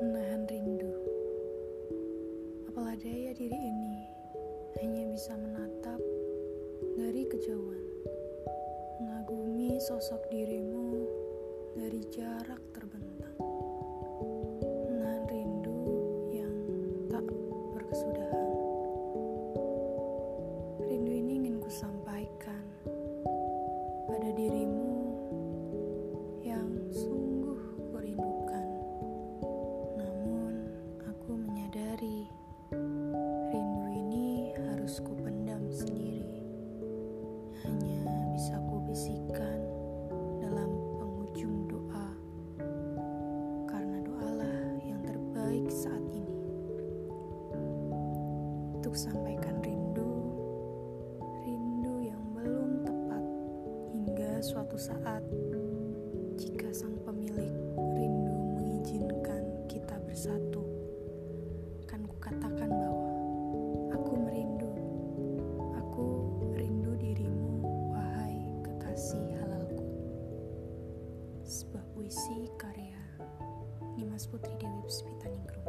menahan rindu. Apalah daya diri ini hanya bisa menatap dari kejauhan, mengagumi sosok dirimu dari jarak terbentang, menahan rindu yang tak berkesudahan. Rindu ini ingin ku sampaikan pada dirimu. Untuk sampaikan rindu, rindu yang belum tepat hingga suatu saat jika sang pemilik rindu mengizinkan kita bersatu, kan kukatakan bahwa aku merindu, aku rindu dirimu, wahai kekasih halalku. Sebuah puisi karya Nimas Putri Dewi Puspita.